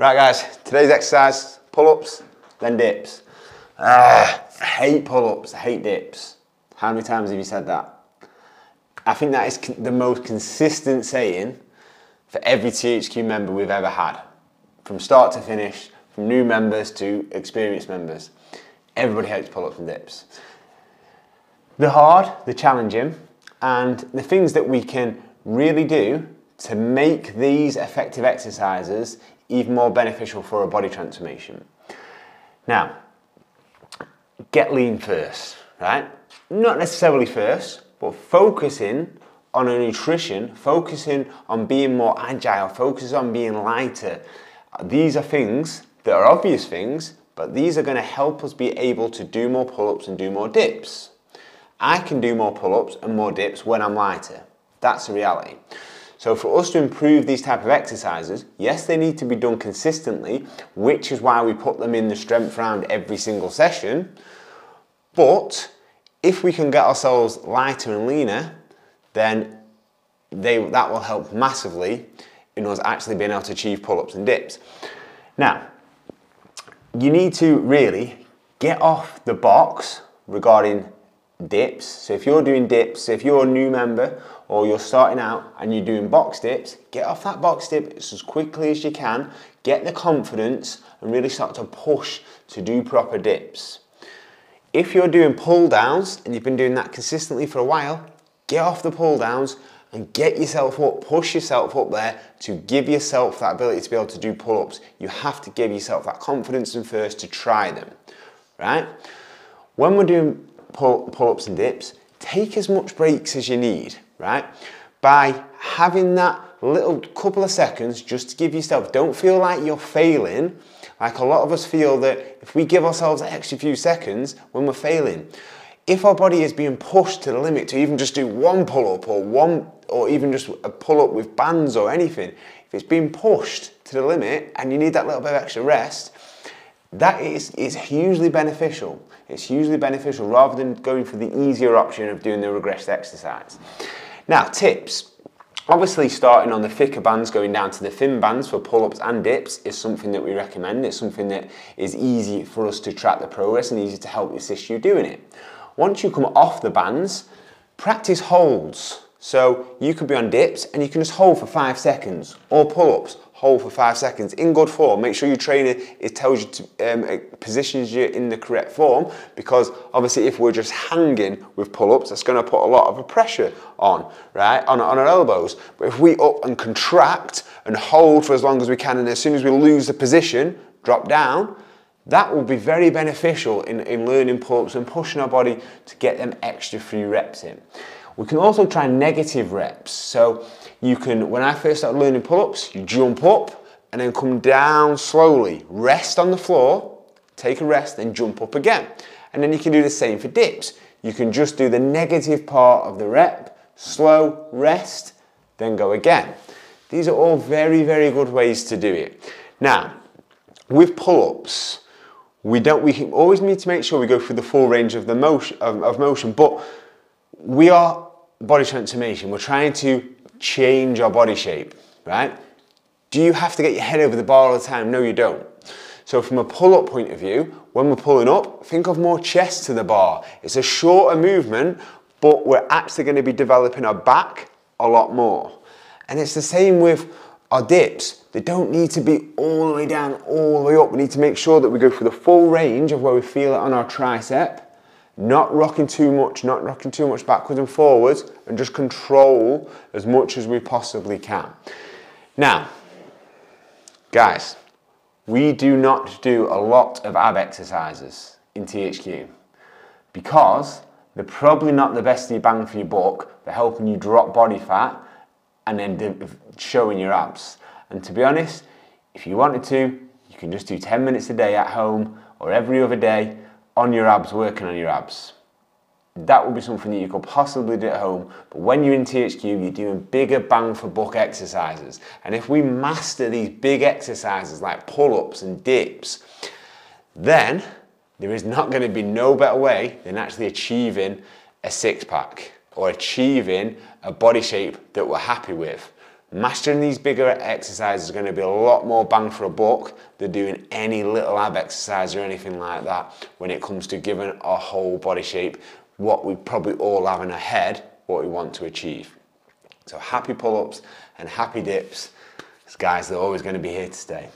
Right guys, today's exercise, pull-ups, then dips. Ah, I hate pull-ups, I hate dips. How many times have you said that? I think that is the most consistent saying for every THQ member we've ever had. From start to finish, from new members to experienced members. Everybody hates pull-ups and dips. They're hard, they're challenging, and the things that we can really do to make these effective exercises even more beneficial for a body transformation. Now, get lean first, right? Not necessarily first, but focusing on a nutrition, focusing on being more agile, focusing on being lighter. These are things that are obvious things, but these are going to help us be able to do more pull ups and do more dips. I can do more pull ups and more dips when I'm lighter. That's the reality. So for us to improve these type of exercises, yes, they need to be done consistently, which is why we put them in the strength round every single session. But if we can get ourselves lighter and leaner, then they, that will help massively in us actually being able to achieve pull-ups and dips. Now, you need to really get off the box regarding dips. So if you're doing dips, if you're a new member or you're starting out and you're doing box dips, get off that box dip as quickly as you can, get the confidence and really start to push to do proper dips. If you're doing pull downs and you've been doing that consistently for a while, get off the pull downs and get yourself up, push yourself up there to give yourself that ability to be able to do pull ups. You have to give yourself that confidence and first to try them, right? When we're doing pull, ups and dips, take as much breaks as you need, right? By having that little couple of seconds just to give yourself, don't feel like you're failing. Like a lot of us feel that if we give ourselves an extra few seconds when we're failing, if our body is being pushed to the limit to even just do one pull up or one or even just a pull up with bands or anything, if it's being pushed to the limit and you need that little bit of extra rest, that is, is hugely beneficial. It's hugely beneficial rather than going for the easier option of doing the regressed exercise. Now, tips. Obviously, starting on the thicker bands, going down to the thin bands for pull-ups and dips is something that we recommend. It's something that is easy for us to track the progress and easy to help assist you doing it. Once you come off the bands, practice holds. So you could be on dips and you can just hold for five seconds or pull-ups hold for five seconds in good form. Make sure your trainer it tells you to um, it positions you in the correct form because obviously if we're just hanging with pull-ups, that's going to put a lot of pressure on, right, on, on our elbows. But if we up and contract and hold for as long as we can, and as soon as we lose the position, drop down, that will be very beneficial in, in learning pull-ups and pushing our body to get them extra few reps in. We can also try negative reps. So you can, when I first started learning pull-ups, you jump up and then come down slowly. Rest on the floor, take a rest, then jump up again. And then you can do the same for dips. You can just do the negative part of the rep, slow, rest, then go again. These are all very, very good ways to do it. Now, with pull-ups, we don't, we always need to make sure we go through the full range of the motion, of, of motion, but we are body transformation, we're trying to change our body shape, right? Do you have to get your head over the bar all the time? No, you don't. So from a pull-up point of view, when we're pulling up, think of more chest to the bar. It's a shorter movement, but we're actually going to be developing our back a lot more. And it's the same with our dips. They don't need to be all the way down, all the way up. We need to make sure that we go through the full range of where we feel it on our tricep not rocking too much, not rocking too much backwards and forwards, and just control as much as we possibly can. Now, guys, we do not do a lot of ab exercises in THQ because they're probably not the best you bang for your buck. They're helping you drop body fat and then showing your abs. And to be honest, if you wanted to, you can just do 10 minutes a day at home or every other day on your abs, working on your abs. That would be something that you could possibly do at home, but when you're in THQ, you're doing bigger bang for buck exercises. And if we master these big exercises like pull-ups and dips, then there is not going to be no better way than actually achieving a six pack or achieving a body shape that we're happy with, Mastering these bigger exercises is going to be a lot more bang for a buck than doing any little ab exercise or anything like that when it comes to giving a whole body shape what we probably all have in our head what we want to achieve. So happy pull-ups and happy dips, guys, they're always going to be here to stay.